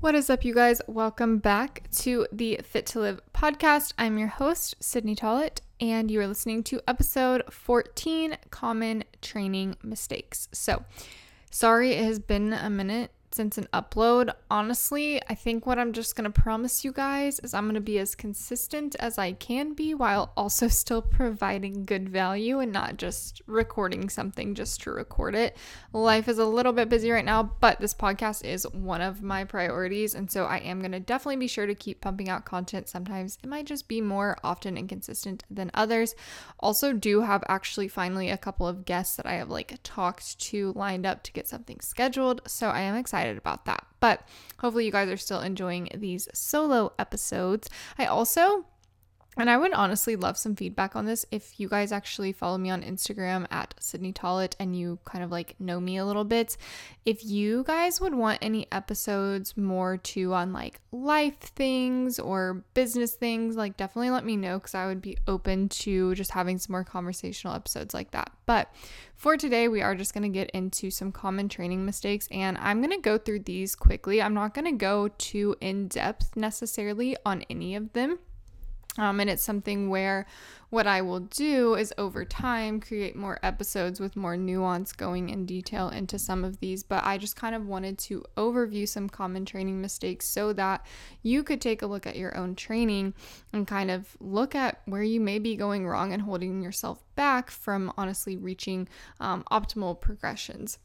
What is up, you guys? Welcome back to the Fit to Live podcast. I'm your host, Sydney Tollett, and you are listening to episode 14 Common Training Mistakes. So, sorry it has been a minute since an upload. Honestly, I think what I'm just going to promise you guys is I'm going to be as consistent as I can be while also still providing good value and not just recording something just to record it. Life is a little bit busy right now, but this podcast is one of my priorities. And so I am going to definitely be sure to keep pumping out content. Sometimes it might just be more often inconsistent than others. Also, do have actually finally a couple of guests that I have like talked to lined up to get something scheduled. So I am excited excited about that. But hopefully, you guys are still enjoying these solo episodes. I also and I would honestly love some feedback on this if you guys actually follow me on Instagram at Sydney Tollett and you kind of like know me a little bit. If you guys would want any episodes more to on like life things or business things, like definitely let me know because I would be open to just having some more conversational episodes like that. But for today, we are just going to get into some common training mistakes and I'm going to go through these quickly. I'm not going to go too in depth necessarily on any of them um, and it's something where what I will do is over time create more episodes with more nuance going in detail into some of these. But I just kind of wanted to overview some common training mistakes so that you could take a look at your own training and kind of look at where you may be going wrong and holding yourself back from honestly reaching um, optimal progressions.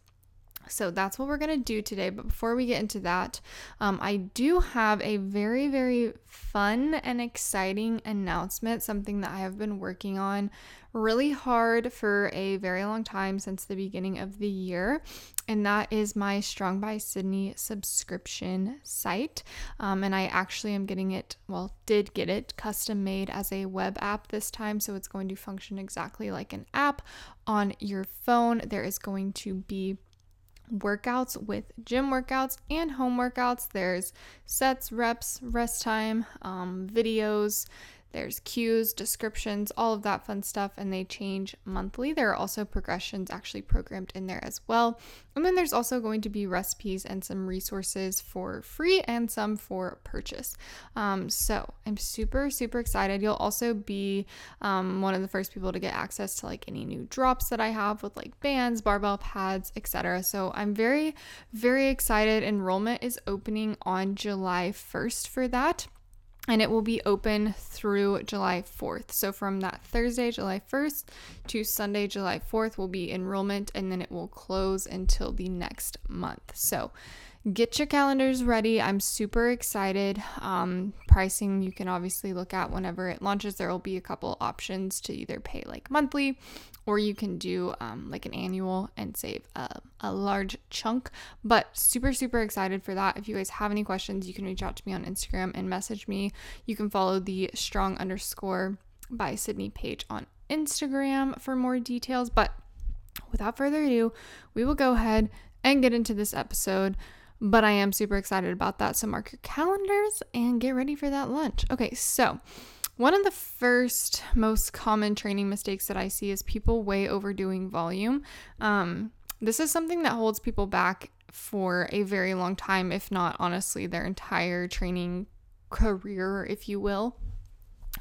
So that's what we're going to do today. But before we get into that, um, I do have a very, very fun and exciting announcement, something that I have been working on really hard for a very long time since the beginning of the year. And that is my Strong by Sydney subscription site. Um, and I actually am getting it, well, did get it custom made as a web app this time. So it's going to function exactly like an app on your phone. There is going to be workouts with gym workouts and home workouts. There's sets, reps, rest time, um, videos, there's cues, descriptions, all of that fun stuff, and they change monthly. There are also progressions actually programmed in there as well. And then there's also going to be recipes and some resources for free and some for purchase. Um, so I'm super, super excited. You'll also be um, one of the first people to get access to like any new drops that I have with like bands, barbell pads, etc. So I'm very, very excited. Enrollment is opening on July 1st for that and it will be open through July 4th. So from that Thursday, July 1st to Sunday, July 4th will be enrollment and then it will close until the next month. So get your calendars ready. I'm super excited. Um, pricing you can obviously look at whenever it launches. There will be a couple options to either pay like monthly or you can do um, like an annual and save a, a large chunk. But super, super excited for that. If you guys have any questions, you can reach out to me on Instagram and message me. You can follow the strong underscore by Sydney page on Instagram for more details. But without further ado, we will go ahead and get into this episode. But I am super excited about that. So mark your calendars and get ready for that lunch. Okay, so one of the first most common training mistakes that I see is people way overdoing volume. Um, this is something that holds people back for a very long time, if not honestly their entire training career, if you will.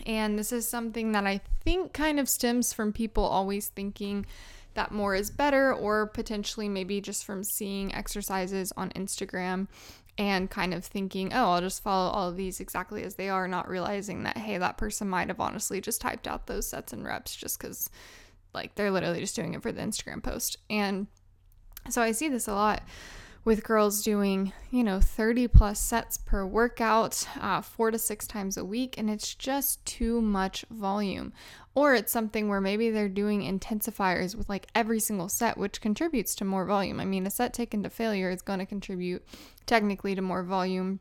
And this is something that I think kind of stems from people always thinking that more is better, or potentially maybe just from seeing exercises on Instagram and kind of thinking, oh, I'll just follow all of these exactly as they are, not realizing that, hey, that person might have honestly just typed out those sets and reps just because, like, they're literally just doing it for the Instagram post. And so I see this a lot with girls doing, you know, 30 plus sets per workout, uh, four to six times a week, and it's just too much volume. Or it's something where maybe they're doing intensifiers with like every single set, which contributes to more volume. I mean, a set taken to failure is going to contribute technically to more volume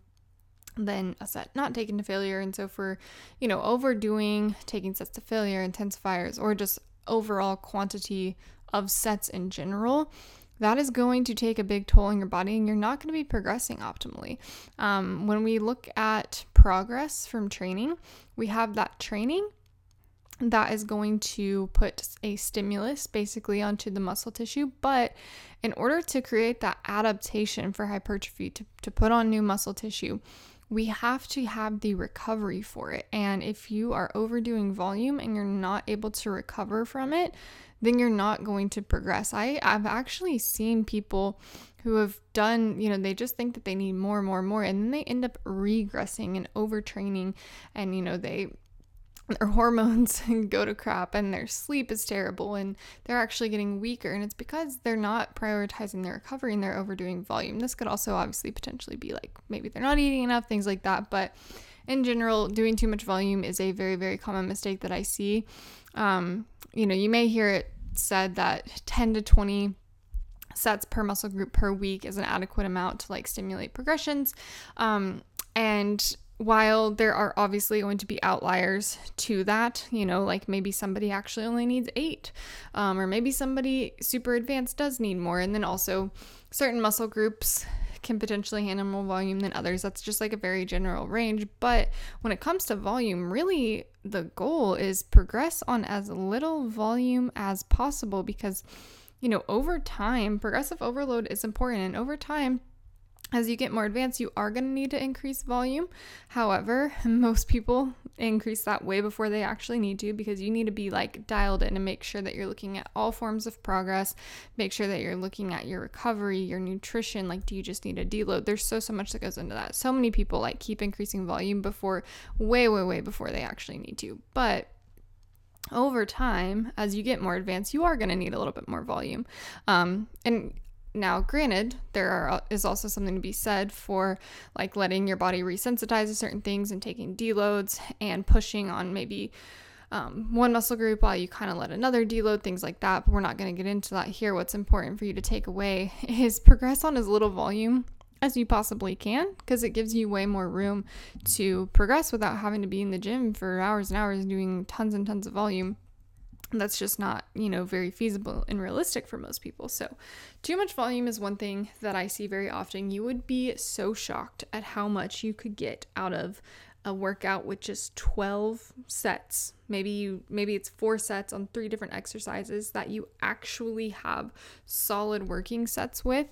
than a set not taken to failure. And so, for, you know, overdoing taking sets to failure, intensifiers, or just overall quantity of sets in general, that is going to take a big toll on your body and you're not going to be progressing optimally. Um, when we look at progress from training, we have that training that is going to put a stimulus basically onto the muscle tissue. But in order to create that adaptation for hypertrophy, to, to put on new muscle tissue, we have to have the recovery for it. And if you are overdoing volume and you're not able to recover from it, then you're not going to progress. I, I've actually seen people who have done, you know, they just think that they need more, and more, and more, and then they end up regressing and overtraining, and, you know, they their hormones go to crap and their sleep is terrible and they're actually getting weaker and it's because they're not prioritizing their recovery and they're overdoing volume this could also obviously potentially be like maybe they're not eating enough things like that but in general doing too much volume is a very very common mistake that i see um, you know you may hear it said that 10 to 20 sets per muscle group per week is an adequate amount to like stimulate progressions. Um, and while there are obviously going to be outliers to that, you know, like maybe somebody actually only needs eight, um, or maybe somebody super advanced does need more, and then also certain muscle groups can potentially handle more volume than others. That's just like a very general range. But when it comes to volume, really the goal is progress on as little volume as possible because, you know, over time, progressive overload is important. And over time, as you get more advanced, you are going to need to increase volume. However, most people increase that way before they actually need to because you need to be like dialed in and make sure that you're looking at all forms of progress. Make sure that you're looking at your recovery, your nutrition. Like, do you just need a deload? There's so, so much that goes into that. So many people like keep increasing volume before, way, way, way before they actually need to. But over time, as you get more advanced, you are going to need a little bit more volume. Um, and now, granted, there are, is also something to be said for like letting your body resensitize to certain things and taking deloads and pushing on maybe um, one muscle group while you kind of let another deload, things like that. But we're not going to get into that here. What's important for you to take away is progress on as little volume as you possibly can because it gives you way more room to progress without having to be in the gym for hours and hours doing tons and tons of volume that's just not, you know, very feasible and realistic for most people. So, too much volume is one thing that I see very often. You would be so shocked at how much you could get out of a workout with just 12 sets. Maybe you maybe it's 4 sets on 3 different exercises that you actually have solid working sets with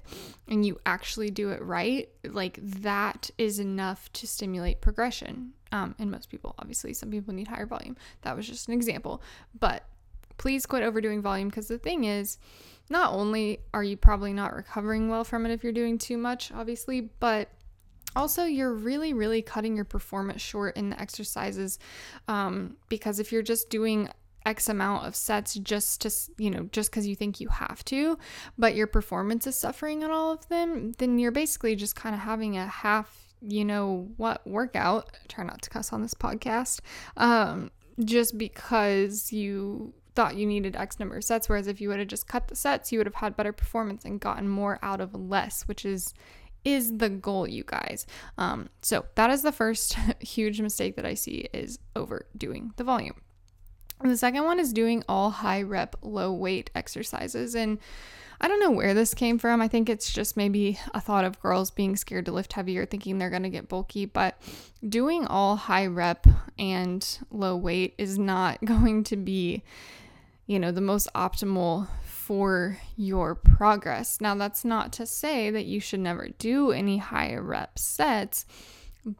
and you actually do it right. Like that is enough to stimulate progression. Um, and most people, obviously, some people need higher volume. That was just an example. But please quit overdoing volume because the thing is, not only are you probably not recovering well from it if you're doing too much, obviously, but also you're really really cutting your performance short in the exercises um, because if you're just doing x amount of sets just to you know just because you think you have to but your performance is suffering on all of them then you're basically just kind of having a half you know what workout try not to cuss on this podcast um, just because you thought you needed X number of sets. Whereas if you would have just cut the sets, you would have had better performance and gotten more out of less, which is is the goal, you guys. Um, so that is the first huge mistake that I see is overdoing the volume. And the second one is doing all high rep, low weight exercises. And I don't know where this came from. I think it's just maybe a thought of girls being scared to lift heavier, thinking they're going to get bulky. But doing all high rep and low weight is not going to be, you know, the most optimal for your progress. Now, that's not to say that you should never do any high rep sets.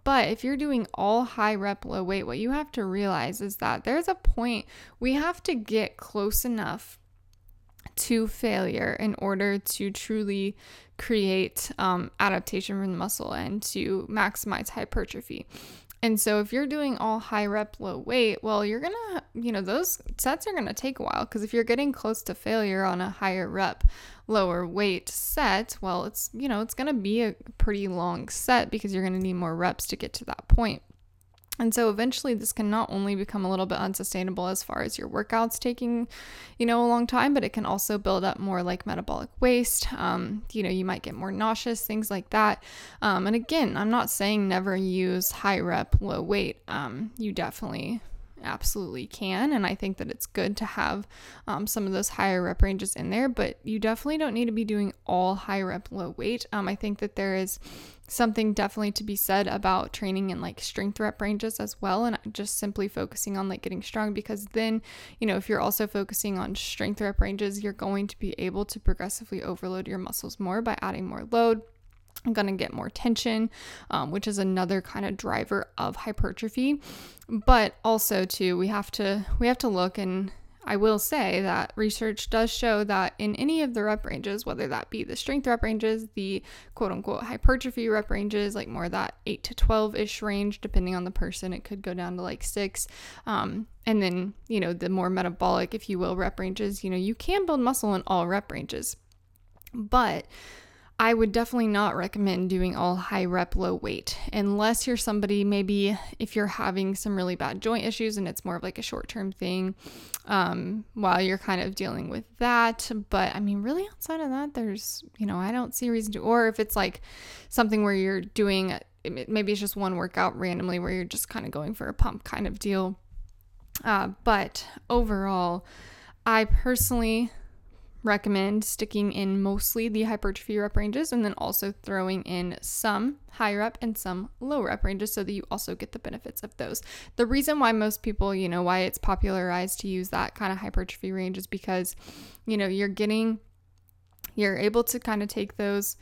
But if you're doing all high rep, low weight, what you have to realize is that there's a point we have to get close enough to failure in order to truly create um, adaptation from the muscle and to maximize hypertrophy. And so if you're doing all high rep, low weight, well, you're going to, you know, those sets are going to take a while because if you're getting close to failure on a higher rep, lower weight set, well, it's, you know, it's going to be a pretty long set because you're going to need more reps to get to that point. And so eventually this can not only become a little bit unsustainable as far as your workouts taking, you know, a long time, but it can also build up more like metabolic waste. Um, you know, you might get more nauseous, things like that. Um, and again, I'm not saying never use high rep, low weight. Um, you definitely absolutely can. And I think that it's good to have um, some of those higher rep ranges in there, but you definitely don't need to be doing all high rep, low weight. Um, I think that there is something definitely to be said about training in like strength rep ranges as well and just simply focusing on like getting strong because then you know if you're also focusing on strength rep ranges you're going to be able to progressively overload your muscles more by adding more load I'm going to get more tension, um, which is another kind of driver of hypertrophy. But also too, we have to we have to look and I will say that research does show that in any of the rep ranges, whether that be the strength rep ranges, the quote unquote hypertrophy rep ranges, like more that 8 to 12 ish range, depending on the person, it could go down to like six. Um, and then, you know, the more metabolic, if you will, rep ranges, you know, you can build muscle in all rep ranges. But I would definitely not recommend doing all high rep, low weight unless you're somebody, maybe if you're having some really bad joint issues and it's more of like a short term thing um, while you're kind of dealing with that. But I mean, really outside of that, there's, you know, I don't see a reason to, or if it's like something where you're doing, maybe it's just one workout randomly where you're just kind of going for a pump kind of deal. Uh, but overall, I personally recommend sticking in mostly the hypertrophy rep ranges and then also throwing in some high rep and some low rep ranges so that you also get the benefits of those. The reason why most people, you know, why it's popularized to use that kind of hypertrophy range is because, you know, you're getting, you're able to kind of take those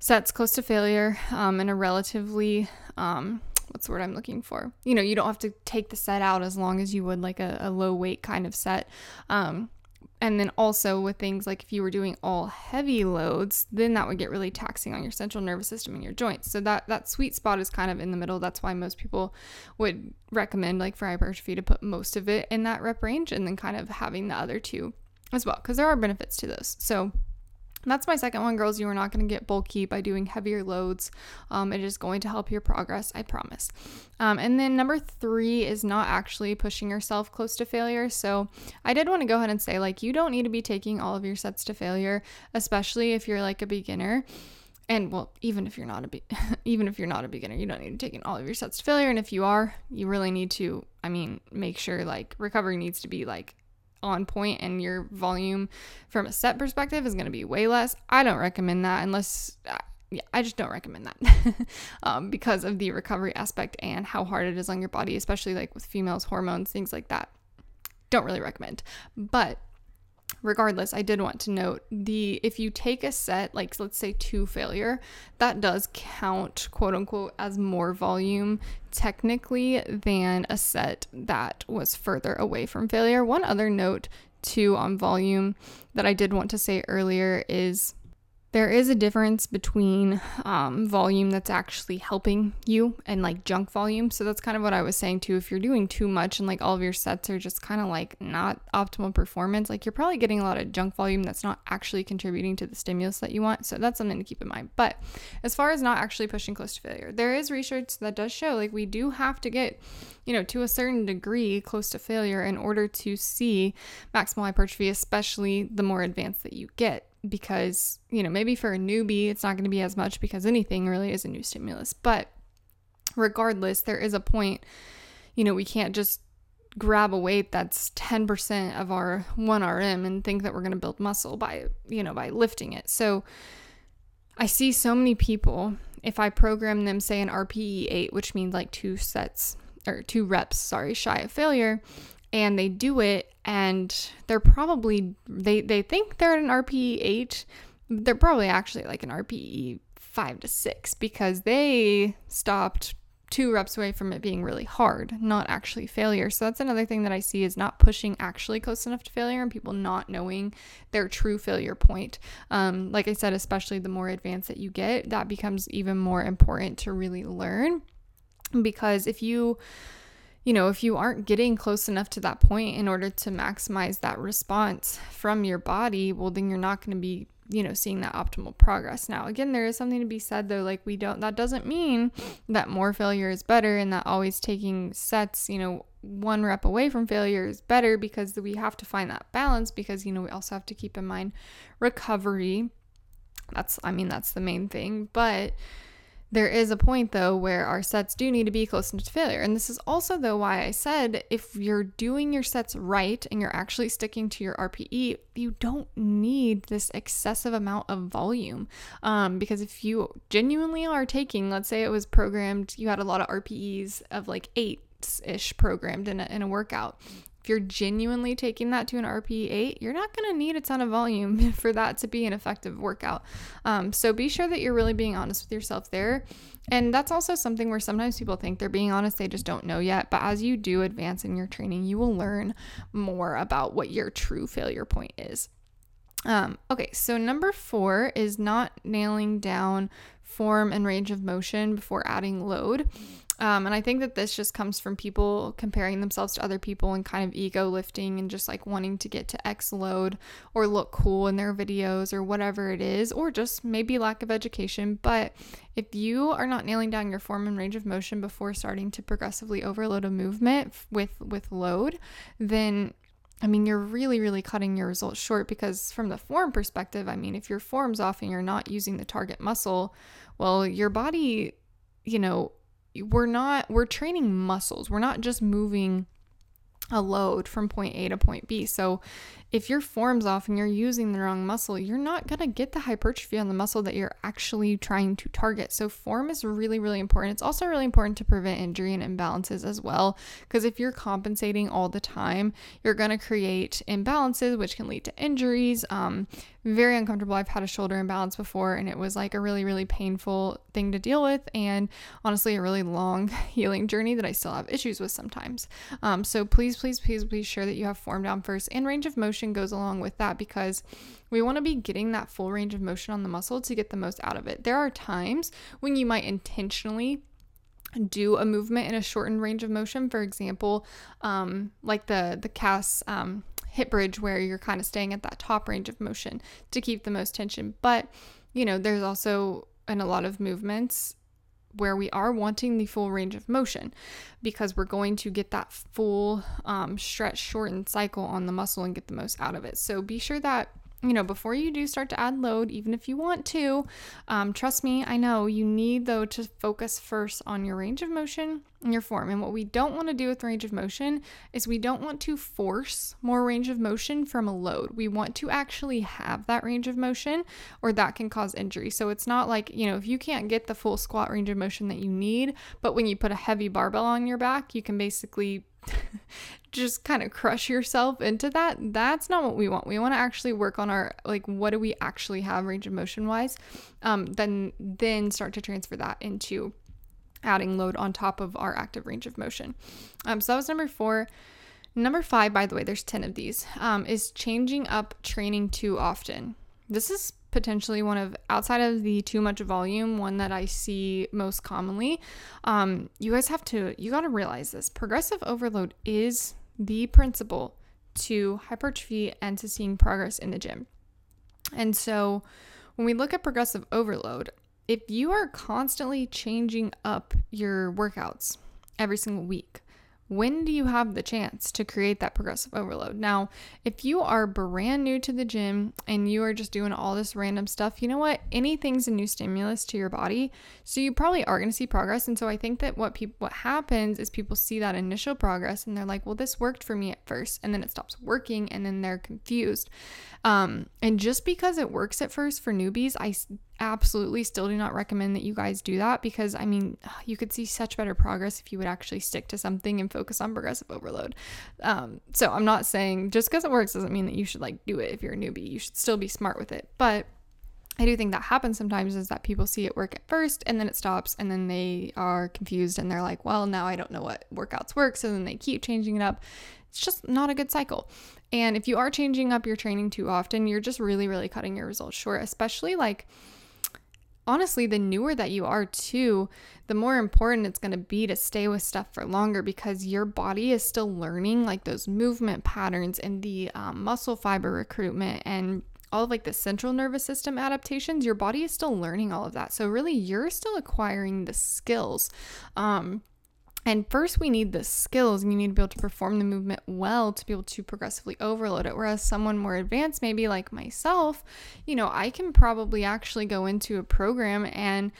sets close to failure um, in a relatively, um, what's the word I'm looking for? You know, you don't have to take the set out as long as you would like a, a low weight kind of set. Um, and then also with things like if you were doing all heavy loads, then that would get really taxing on your central nervous system and your joints. So that that sweet spot is kind of in the middle. That's why most people would recommend like for hypertrophy to put most of it in that rep range and then kind of having the other two as well because there are benefits to those. So that's my second one, girls. You are not going to get bulky by doing heavier loads. Um, it is going to help your progress, I promise. Um, and then number three is not actually pushing yourself close to failure. So I did want to go ahead and say, like, you don't need to be taking all of your sets to failure, especially if you're like a beginner. And well, even if you're not a be- even if you're not a beginner, you don't need to take in all of your sets to failure. And if you are, you really need to, I mean, make sure like recovery needs to be like on point and your volume from a set perspective is going to be way less. I don't recommend that unless uh, yeah, I just don't recommend that um, because of the recovery aspect and how hard it is on your body, especially like with females, hormones, things like that. Don't really recommend. But regardless, I did want to note the if you take a set, like let's say to failure, that does count quote unquote as more volume technically than a set that was further away from failure. One other note too on volume that I did want to say earlier is there is a difference between um, volume that's actually helping you and like junk volume. So that's kind of what I was saying too. If you're doing too much and like all of your sets are just kind of like not optimal performance, like you're probably getting a lot of junk volume that's not actually contributing to the stimulus that you want. So that's something to keep in mind. But as far as not actually pushing close to failure, there is research that does show like we do have to get, you know, to a certain degree close to failure in order to see maximal hypertrophy, especially the more advanced that you get because, you know, maybe for a newbie, it's not going to be as much because anything really is a new stimulus. But regardless, there is a point, you know, we can't just grab a weight that's 10% of our 1RM and think that we're going to build muscle by, you know, by lifting it. So I see so many people, if I program them, say, an RPE 8, which means like two sets or two reps, sorry, shy of failure, and they do it and they're probably they they think they're at an RPE 8 they're probably actually like an RPE 5 to 6 because they stopped two reps away from it being really hard, not actually failure. So that's another thing that I see is not pushing actually close enough to failure and people not knowing their true failure point. Um, like I said, especially the more advanced that you get, that becomes even more important to really learn because if you you know, if you aren't getting close enough to that point in order to maximize that response from your body, well, then you're not going to be, you know, seeing that optimal progress. Now, again, there is something to be said though, like we don't, that doesn't mean that more failure is better and that always taking sets, you know, one rep away from failure is better because we have to find that balance because, you know, we also have to keep in mind recovery. That's, I mean, that's the main thing. But, There is a point though where our sets do need to be close enough to failure. And this is also though why I said if you're doing your sets right and you're actually sticking to your RPE, you don't need this excessive amount of volume. Um, because if you genuinely are taking, let's say it was programmed, you had a lot of RPEs of like eight ish programmed in a, in a workout if you're genuinely taking that to an RPE8, you're not going to need a ton of volume for that to be an effective workout. Um, so be sure that you're really being honest with yourself there. And that's also something where sometimes people think they're being honest, they just don't know yet. But as you do advance in your training, you will learn more about what your true failure point is. Um, okay, so number four is not nailing down form and range of motion before adding load. Um, and I think that this just comes from people comparing themselves to other people and kind of ego lifting and just like wanting to get to X load or look cool in their videos or whatever it is, or just maybe lack of education. But if you are not nailing down your form and range of motion before starting to progressively overload a movement with with load, then I mean, you're really, really cutting your results short because, from the form perspective, I mean, if your form's off and you're not using the target muscle, well, your body, you know, we're not we're training muscles. We're not just moving a load from point A to point B. So if your form's off and you're using the wrong muscle, you're not going to get the hypertrophy on the muscle that you're actually trying to target. So form is really really important. It's also really important to prevent injury and imbalances as well because if you're compensating all the time, you're going to create imbalances which can lead to injuries. Um, very uncomfortable. I've had a shoulder imbalance before and it was like a really, really painful thing to deal with. And honestly, a really long healing journey that I still have issues with sometimes. Um, so please, please, please be sure that you have form down first. And range of motion goes along with that because we want to be getting that full range of motion on the muscle to get the most out of it. There are times when you might intentionally do a movement in a shortened range of motion for example um, like the the CAS um, hip bridge where you're kind of staying at that top range of motion to keep the most tension. But, you know, there's also in a lot of movements where we are wanting the full range of motion because we're going to get that full um, stretch, shortened cycle on the muscle and get the most out of it. So be sure that you know, before you do start to add load, even if you want to, um, trust me, I know you need though to focus first on your range of motion and your form. And what we don't want to do with range of motion is we don't want to force more range of motion from a load. We want to actually have that range of motion, or that can cause injury. So it's not like, you know, if you can't get the full squat range of motion that you need, but when you put a heavy barbell on your back, you can basically just kind of crush yourself into that that's not what we want we want to actually work on our like what do we actually have range of motion wise um then then start to transfer that into adding load on top of our active range of motion. Um so that was number four. Number five by the way there's 10 of these um is changing up training too often. This is potentially one of outside of the too much volume one that i see most commonly. Um, you guys have to you got to realize this. Progressive overload is the principle to hypertrophy and to seeing progress in the gym. And so when we look at progressive overload if you are constantly changing up your workouts every single week when do you have the chance to create that progressive overload? Now, if you are brand new to the gym and you are just doing all this random stuff, you know what? Anything's a new stimulus to your body. So you probably are going to see progress. And so I think that what people what happens is people see that initial progress and they're like, "Well, this worked for me at first. And then it stops working and then they're confused. Um, and just because it works at first for newbies, I absolutely still do not recommend that you guys do that because I mean, you could see such better progress if you would actually stick to something and focus on progressive overload. Um, so I'm not saying just because it works doesn't mean that you should like do it if you're a newbie. You should still be smart with it. But I do think that happens sometimes is that people see it work at first and then it stops and then they are confused and they're like, well, now I don't know what workouts work. So then they keep changing it up. It's just not a good cycle. And if you are changing up your training too often, you're just really, really cutting your results short, especially like honestly, the newer that you are too, the more important it's going to be to stay with stuff for longer because your body is still learning like those movement patterns and the um, muscle fiber recruitment and all of like the central nervous system adaptations your body is still learning all of that. So really you're still acquiring the skills. Um and first, we need the skills, and you need to be able to perform the movement well to be able to progressively overload it. Whereas someone more advanced, maybe like myself, you know, I can probably actually go into a program and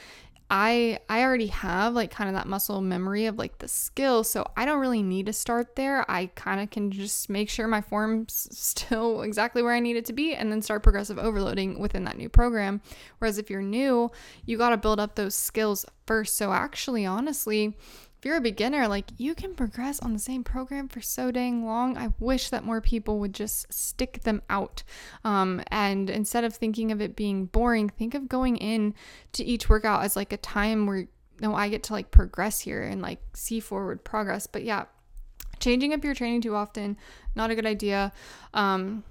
I I already have like kind of that muscle memory of like the skill, so I don't really need to start there. I kind of can just make sure my form's still exactly where I need it to be and then start progressive overloading within that new program. Whereas if you're new, you got to build up those skills first. So actually honestly, if you're a beginner, like you can progress on the same program for so dang long. I wish that more people would just stick them out. Um, and instead of thinking of it being boring, think of going in to each workout as like a time where no, I get to like progress here and like see forward progress. But yeah, changing up your training too often, not a good idea. Um,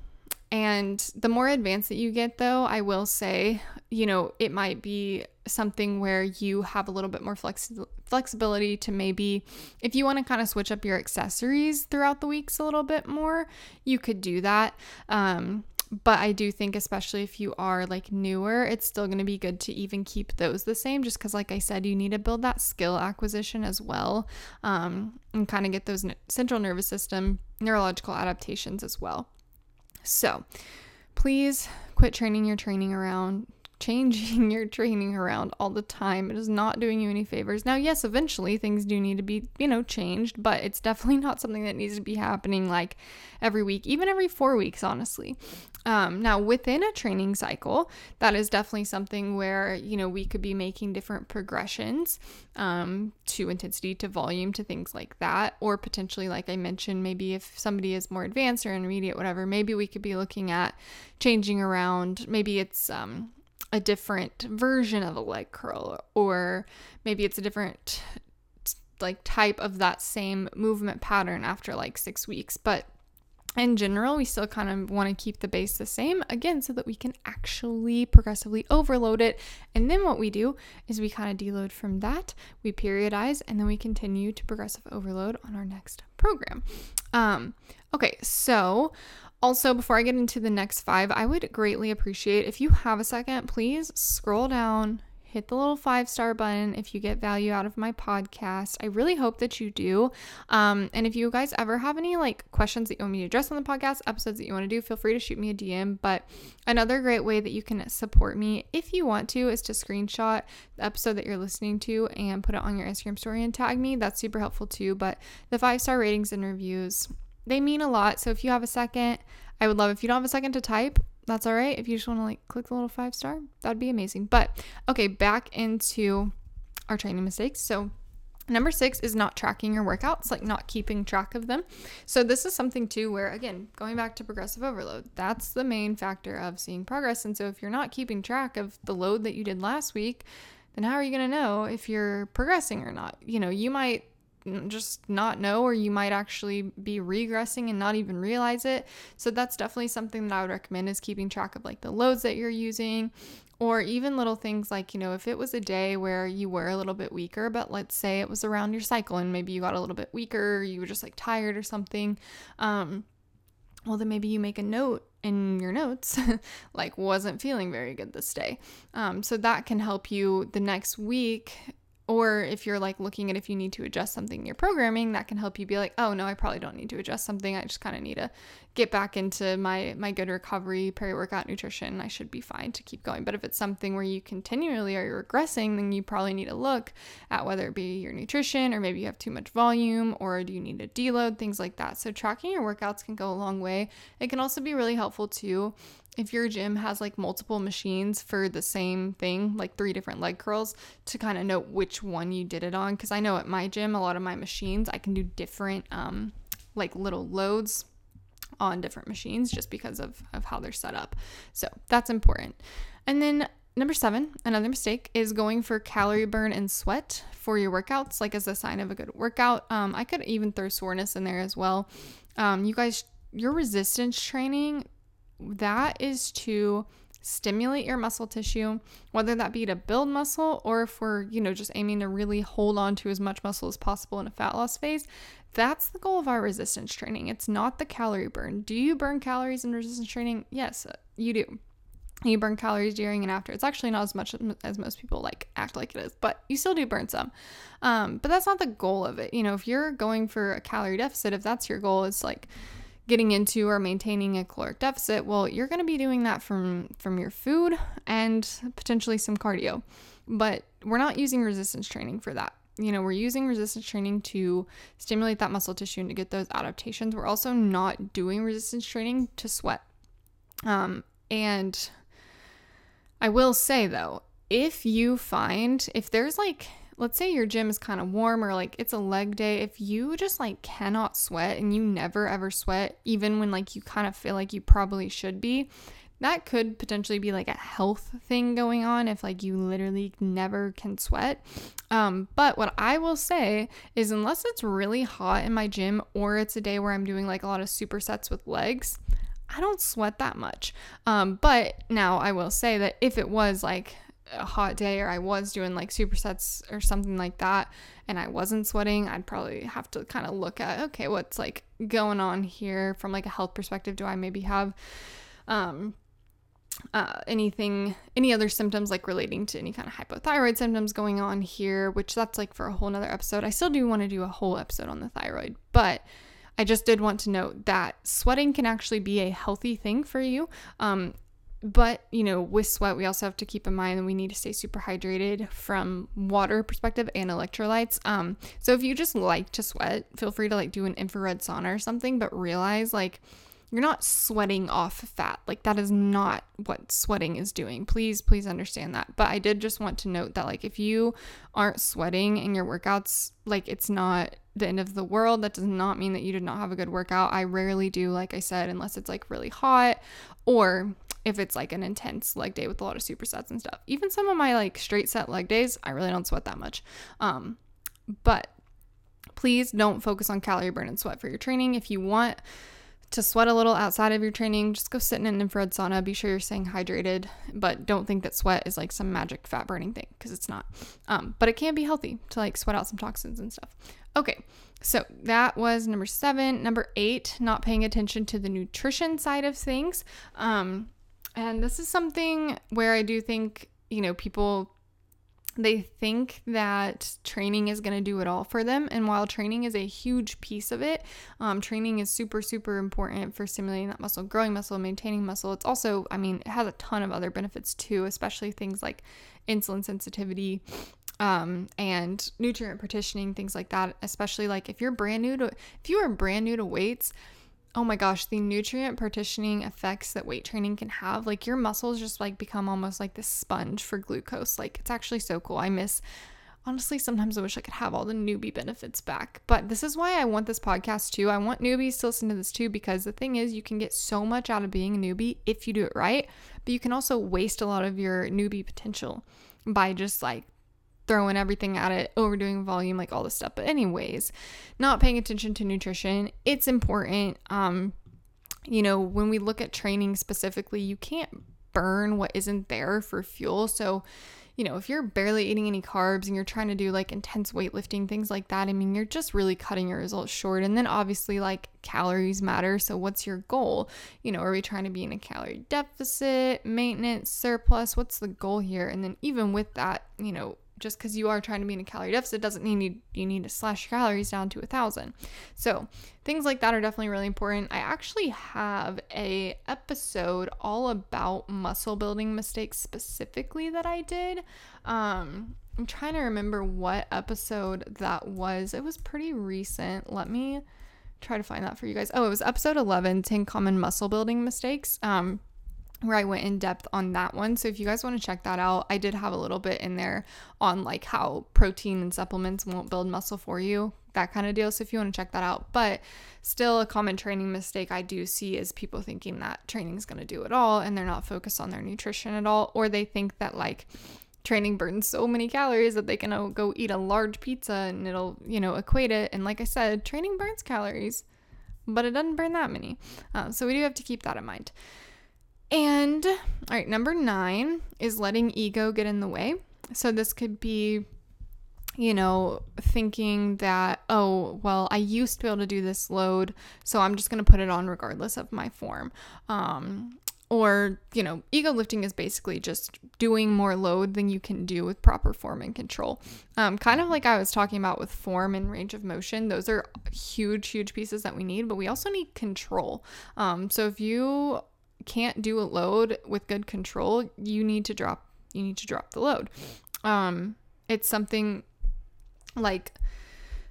and the more advanced that you get, though, I will say, you know, it might be something where you have a little bit more flexi- flexibility to maybe, if you want to kind of switch up your accessories throughout the weeks a little bit more, you could do that. Um, but I do think, especially if you are like newer, it's still going to be good to even keep those the same, just because, like I said, you need to build that skill acquisition as well um, and kind of get those central nervous system neurological adaptations as well. So please quit training your training around changing your training around all the time. It is not doing you any favors. Now, yes, eventually things do need to be, you know, changed, but it's definitely not something that needs to be happening like every week, even every four weeks, honestly. Um, now, within a training cycle, that is definitely something where, you know, we could be making different progressions um, to intensity, to volume, to things like that. Or potentially, like I mentioned, maybe if somebody is more advanced or intermediate, whatever, maybe we could be looking at changing around. Maybe it's, um, a different version of a leg curl, or maybe it's a different like type of that same movement pattern after like six weeks. But in general, we still kind of want to keep the base the same again so that we can actually progressively overload it. And then what we do is we kind of deload from that, we periodize, and then we continue to progressive overload on our next program. Um, okay, so also, before I get into the next five, I would greatly appreciate if you have a second, please scroll down, hit the little five star button if you get value out of my podcast. I really hope that you do. Um, and if you guys ever have any like questions that you want me to address on the podcast, episodes that you want to do, feel free to shoot me a DM. But another great way that you can support me if you want to is to screenshot the episode that you're listening to and put it on your Instagram story and tag me. That's super helpful too. But the five star ratings and reviews they mean a lot. So if you have a second, I would love if you don't have a second to type, that's all right. If you just want to like click the little five star, that'd be amazing. But okay, back into our training mistakes. So Number six is not tracking your workouts, like not keeping track of them. So, this is something too where, again, going back to progressive overload, that's the main factor of seeing progress. And so, if you're not keeping track of the load that you did last week, then how are you going to know if you're progressing or not? You know, you might just not know, or you might actually be regressing and not even realize it. So that's definitely something that I would recommend is keeping track of like the loads that you're using, or even little things like, you know, if it was a day where you were a little bit weaker, but let's say it was around your cycle and maybe you got a little bit weaker, you were just like tired or something. Um, well, then maybe you make a note in your notes, like wasn't feeling very good this day. Um, so that can help you the next week or if you're like looking at if you need to adjust something in your programming, that can help you be like, oh no, I probably don't need to adjust something. I just kind of need to get back into my my good recovery, peri-workout nutrition. I should be fine to keep going. But if it's something where you continually are regressing, then you probably need to look at whether it be your nutrition or maybe you have too much volume or do you need to deload, things like that. So tracking your workouts can go a long way. It can also be really helpful too if your gym has like multiple machines for the same thing, like three different leg curls, to kind of know which one you did it on. Because I know at my gym, a lot of my machines, I can do different, um, like little loads on different machines just because of, of how they're set up. So that's important. And then number seven, another mistake is going for calorie burn and sweat for your workouts, like as a sign of a good workout. Um, I could even throw soreness in there as well. Um, you guys, your resistance training that is to stimulate your muscle tissue, whether that be to build muscle or if we're, you know, just aiming to really hold on to as much muscle as possible in a fat loss phase. That's the goal of our resistance training. It's not the calorie burn. Do you burn calories in resistance training? Yes, uh, you do. You burn calories during and after. It's actually not as much as most people like act like it is, but you still do burn some. Um, but that's not the goal of it. You know, if you're going for a calorie deficit, if that's your goal, it's like getting into or maintaining a caloric deficit, well, you're going to be doing that from from your food and potentially some cardio. But we're not using resistance training for that. You know, we're using resistance training to stimulate that muscle tissue and to get those adaptations. We're also not doing resistance training to sweat. Um, and I will say though, if you find if there's like let's say your gym is kind of warm or like it's a leg day, if you just like cannot sweat and you never ever sweat, even when like you kind of feel like you probably should be, that could potentially be like a health thing going on if like you literally never can sweat. Um, but what I will say is, unless it's really hot in my gym or it's a day where I'm doing like a lot of supersets with legs, I don't sweat that much. Um, but now I will say that if it was like a hot day or I was doing like supersets or something like that and I wasn't sweating, I'd probably have to kind of look at okay, what's like going on here from like a health perspective? Do I maybe have um uh, anything any other symptoms like relating to any kind of hypothyroid symptoms going on here? Which that's like for a whole nother episode. I still do want to do a whole episode on the thyroid but i just did want to note that sweating can actually be a healthy thing for you. Um, but you know with sweat we also have to keep in mind that we need to stay super hydrated from water perspective and electrolytes. Um so if you just like to sweat feel free to like do an infrared sauna or something but realize like you're not sweating off fat. Like that is not what sweating is doing. Please please understand that. But i did just want to note that like if you aren't sweating in your workouts like it's not the end of the world that does not mean that you did not have a good workout i rarely do like i said unless it's like really hot or if it's like an intense leg day with a lot of supersets and stuff. Even some of my like straight set leg days, I really don't sweat that much. Um, but please don't focus on calorie burn and sweat for your training. If you want to sweat a little outside of your training, just go sit in an infrared sauna. Be sure you're staying hydrated, but don't think that sweat is like some magic fat burning thing because it's not. Um, but it can be healthy to like sweat out some toxins and stuff. Okay, so that was number seven. Number eight, not paying attention to the nutrition side of things. Um, and this is something where I do think, you know, people they think that training is going to do it all for them. And while training is a huge piece of it, um, training is super, super important for stimulating that muscle, growing muscle, maintaining muscle. It's also, I mean, it has a ton of other benefits too, especially things like insulin sensitivity. Um, and nutrient partitioning, things like that, especially like if you're brand new to, if you are brand new to weights, oh my gosh, the nutrient partitioning effects that weight training can have, like your muscles just like become almost like this sponge for glucose. Like it's actually so cool. I miss honestly, sometimes I wish I could have all the newbie benefits back. But this is why I want this podcast too. I want newbies to listen to this too because the thing is, you can get so much out of being a newbie if you do it right, but you can also waste a lot of your newbie potential by just like throwing everything at it, overdoing volume, like all this stuff. But anyways, not paying attention to nutrition, it's important. Um, you know, when we look at training specifically, you can't burn what isn't there for fuel. So, you know, if you're barely eating any carbs and you're trying to do like intense weightlifting, things like that, I mean, you're just really cutting your results short. And then obviously, like calories matter. So, what's your goal? You know, are we trying to be in a calorie deficit, maintenance, surplus? What's the goal here? And then, even with that, you know, just because you are trying to be in a calorie deficit doesn't mean you, you need to slash your calories down to a thousand. So things like that are definitely really important. I actually have a episode all about muscle building mistakes specifically that i did. Um i'm trying to remember what episode that was. It was pretty recent. Let me try to find that for you guys. Oh it was episode 11 10 common muscle building mistakes um where I went in depth on that one. So if you guys want to check that out, I did have a little bit in there on like how protein and supplements won't build muscle for you, that kind of deal. So if you want to check that out, but still a common training mistake I do see is people thinking that training is going to do it all and they're not focused on their nutrition at all or they think that like training burns so many calories that they can go eat a large pizza and it'll, you know, equate it. And like I said, training burns calories, but it doesn't burn that many. Uh, so we do have to keep that in mind. And all right, number nine is letting ego get in the way. So this could be, you know, thinking that, oh, well, I used to be able to do this load, so I'm just going to put it on regardless of my form. Um, or, you know, ego lifting is basically just doing more load than you can do with proper form and control. Um, kind of like I was talking about with form and range of motion, those are huge, huge pieces that we need, but we also need control. Um, so if you can't do a load with good control, you need to drop you need to drop the load. Um it's something like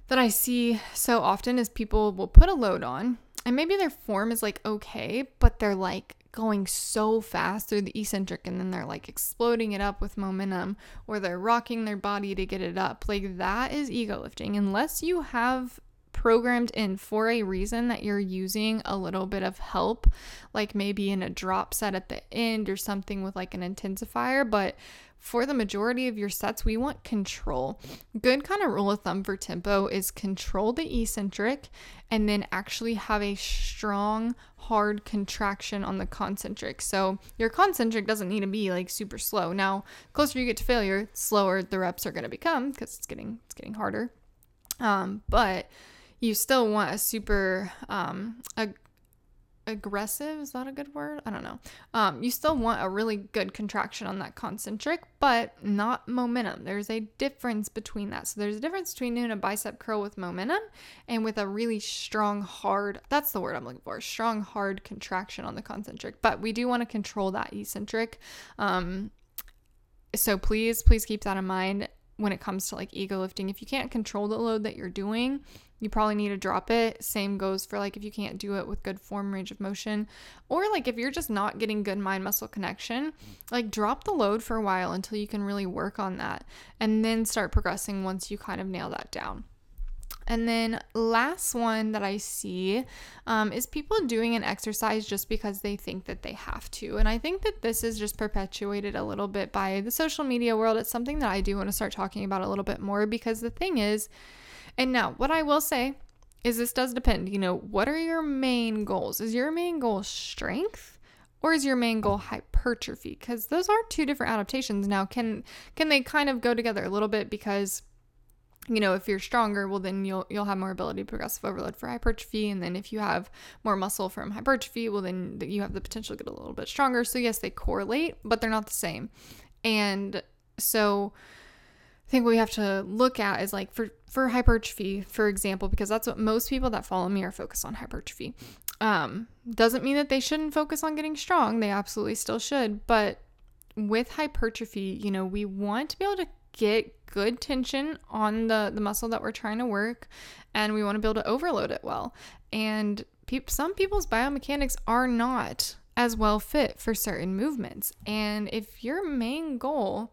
that I see so often is people will put a load on and maybe their form is like okay, but they're like going so fast through the eccentric and then they're like exploding it up with momentum or they're rocking their body to get it up. Like that is ego lifting. Unless you have programmed in for a reason that you're using a little bit of help, like maybe in a drop set at the end or something with like an intensifier. But for the majority of your sets, we want control. Good kind of rule of thumb for tempo is control the eccentric and then actually have a strong, hard contraction on the concentric. So your concentric doesn't need to be like super slow. Now, closer you get to failure, slower the reps are going to become because it's getting it's getting harder. Um, but you still want a super um, aggressive is that a good word? I don't know. Um, you still want a really good contraction on that concentric but not momentum. There's a difference between that. So there's a difference between doing a bicep curl with momentum and with a really strong hard that's the word i'm looking for strong hard contraction on the concentric. But we do want to control that eccentric. Um, so please please keep that in mind when it comes to like ego lifting if you can't control the load that you're doing you probably need to drop it. Same goes for like if you can't do it with good form range of motion, or like if you're just not getting good mind muscle connection, like drop the load for a while until you can really work on that and then start progressing once you kind of nail that down. And then last one that I see um, is people doing an exercise just because they think that they have to. And I think that this is just perpetuated a little bit by the social media world. It's something that I do want to start talking about a little bit more because the thing is, and now, what I will say is this does depend. You know, what are your main goals? Is your main goal strength or is your main goal hypertrophy? Because those are two different adaptations. Now, can can they kind of go together a little bit because you know, if you're stronger, well then you'll you'll have more ability to progressive overload for hypertrophy, and then if you have more muscle from hypertrophy, well then you have the potential to get a little bit stronger. So yes, they correlate, but they're not the same. And so I think we have to look at is like for for hypertrophy, for example, because that's what most people that follow me are focused on hypertrophy. Um, doesn't mean that they shouldn't focus on getting strong. They absolutely still should. But with hypertrophy, you know, we want to be able to get good tension on the the muscle that we're trying to work, and we want to be able to overload it well. And pe- some people's biomechanics are not as well fit for certain movements. And if your main goal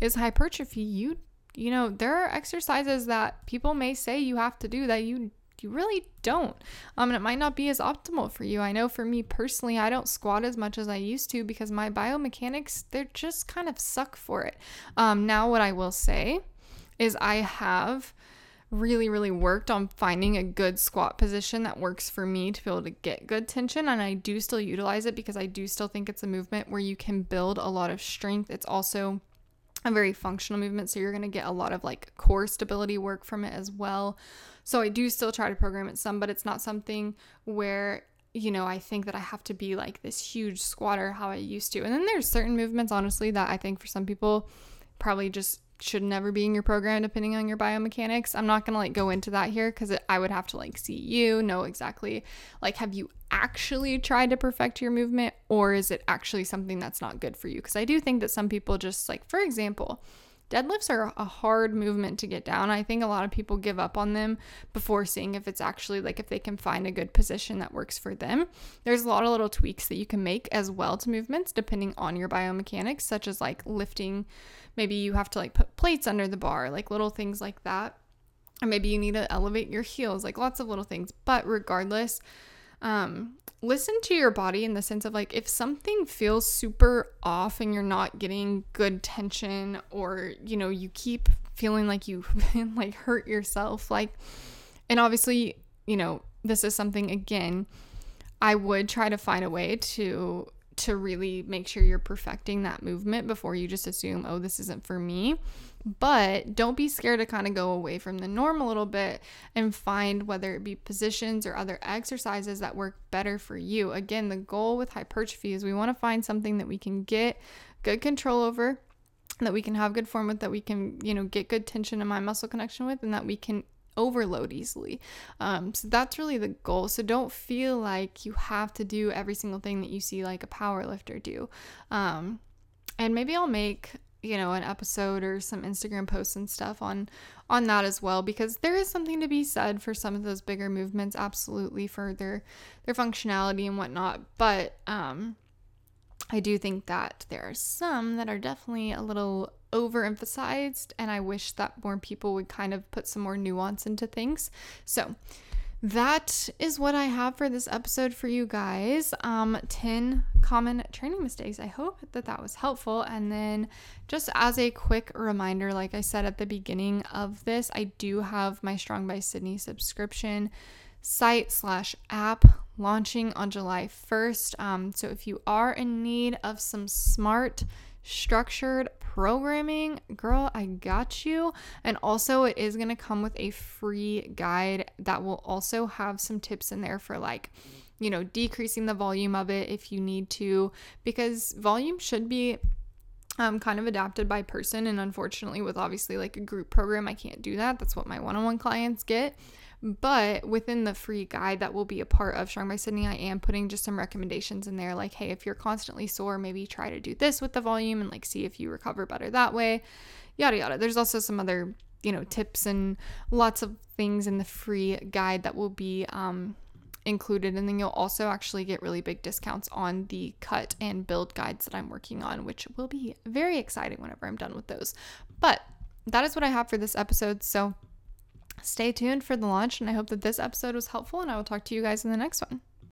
is hypertrophy, you you know, there are exercises that people may say you have to do that you you really don't. Um, and it might not be as optimal for you. I know for me personally, I don't squat as much as I used to because my biomechanics, they're just kind of suck for it. Um, now, what I will say is I have really, really worked on finding a good squat position that works for me to be able to get good tension. And I do still utilize it because I do still think it's a movement where you can build a lot of strength. It's also a very functional movement. So you're going to get a lot of like core stability work from it as well. So I do still try to program it some, but it's not something where you know, I think that I have to be like this huge squatter how I used to. And then there's certain movements, honestly, that I think for some people probably just should never be in your program depending on your biomechanics. I'm not going to like go into that here cuz I would have to like see you know exactly like have you actually tried to perfect your movement or is it actually something that's not good for you? Cuz I do think that some people just like for example, deadlifts are a hard movement to get down. I think a lot of people give up on them before seeing if it's actually like if they can find a good position that works for them. There's a lot of little tweaks that you can make as well to movements depending on your biomechanics, such as like lifting Maybe you have to like put plates under the bar, like little things like that. Or maybe you need to elevate your heels, like lots of little things. But regardless, um, listen to your body in the sense of like if something feels super off and you're not getting good tension or you know you keep feeling like you like hurt yourself like and obviously you know this is something again i would try to find a way to to really make sure you're perfecting that movement before you just assume, oh, this isn't for me. But don't be scared to kind of go away from the norm a little bit and find whether it be positions or other exercises that work better for you. Again, the goal with hypertrophy is we want to find something that we can get good control over that we can have good form with that we can you know get good tension in my muscle connection with and that we can overload easily. Um, so that's really the goal. So don't feel like you have to do every single thing that you see like a power lifter do. Um, and maybe I'll make you know, an episode or some Instagram posts and stuff on on that as well because there is something to be said for some of those bigger movements absolutely for their their functionality and whatnot. But um I do think that there are some that are definitely a little overemphasized, and I wish that more people would kind of put some more nuance into things. So, that is what I have for this episode for you guys. Um, 10 common training mistakes. I hope that that was helpful. And then, just as a quick reminder, like I said at the beginning of this, I do have my Strong by Sydney subscription site slash app launching on July 1st. Um, so if you are in need of some smart, structured programming, girl, I got you. And also, it is going to come with a free guide that will also have some tips in there for like, you know, decreasing the volume of it if you need to, because volume should be um, kind of adapted by person. And unfortunately, with obviously like a group program, I can't do that. That's what my one on one clients get. But within the free guide that will be a part of Strong by Sydney, I am putting just some recommendations in there like, hey, if you're constantly sore, maybe try to do this with the volume and like see if you recover better that way. Yada yada. There's also some other, you know, tips and lots of things in the free guide that will be um, included. And then you'll also actually get really big discounts on the cut and build guides that I'm working on, which will be very exciting whenever I'm done with those. But that is what I have for this episode. So stay tuned for the launch, and I hope that this episode was helpful, and I will talk to you guys in the next one.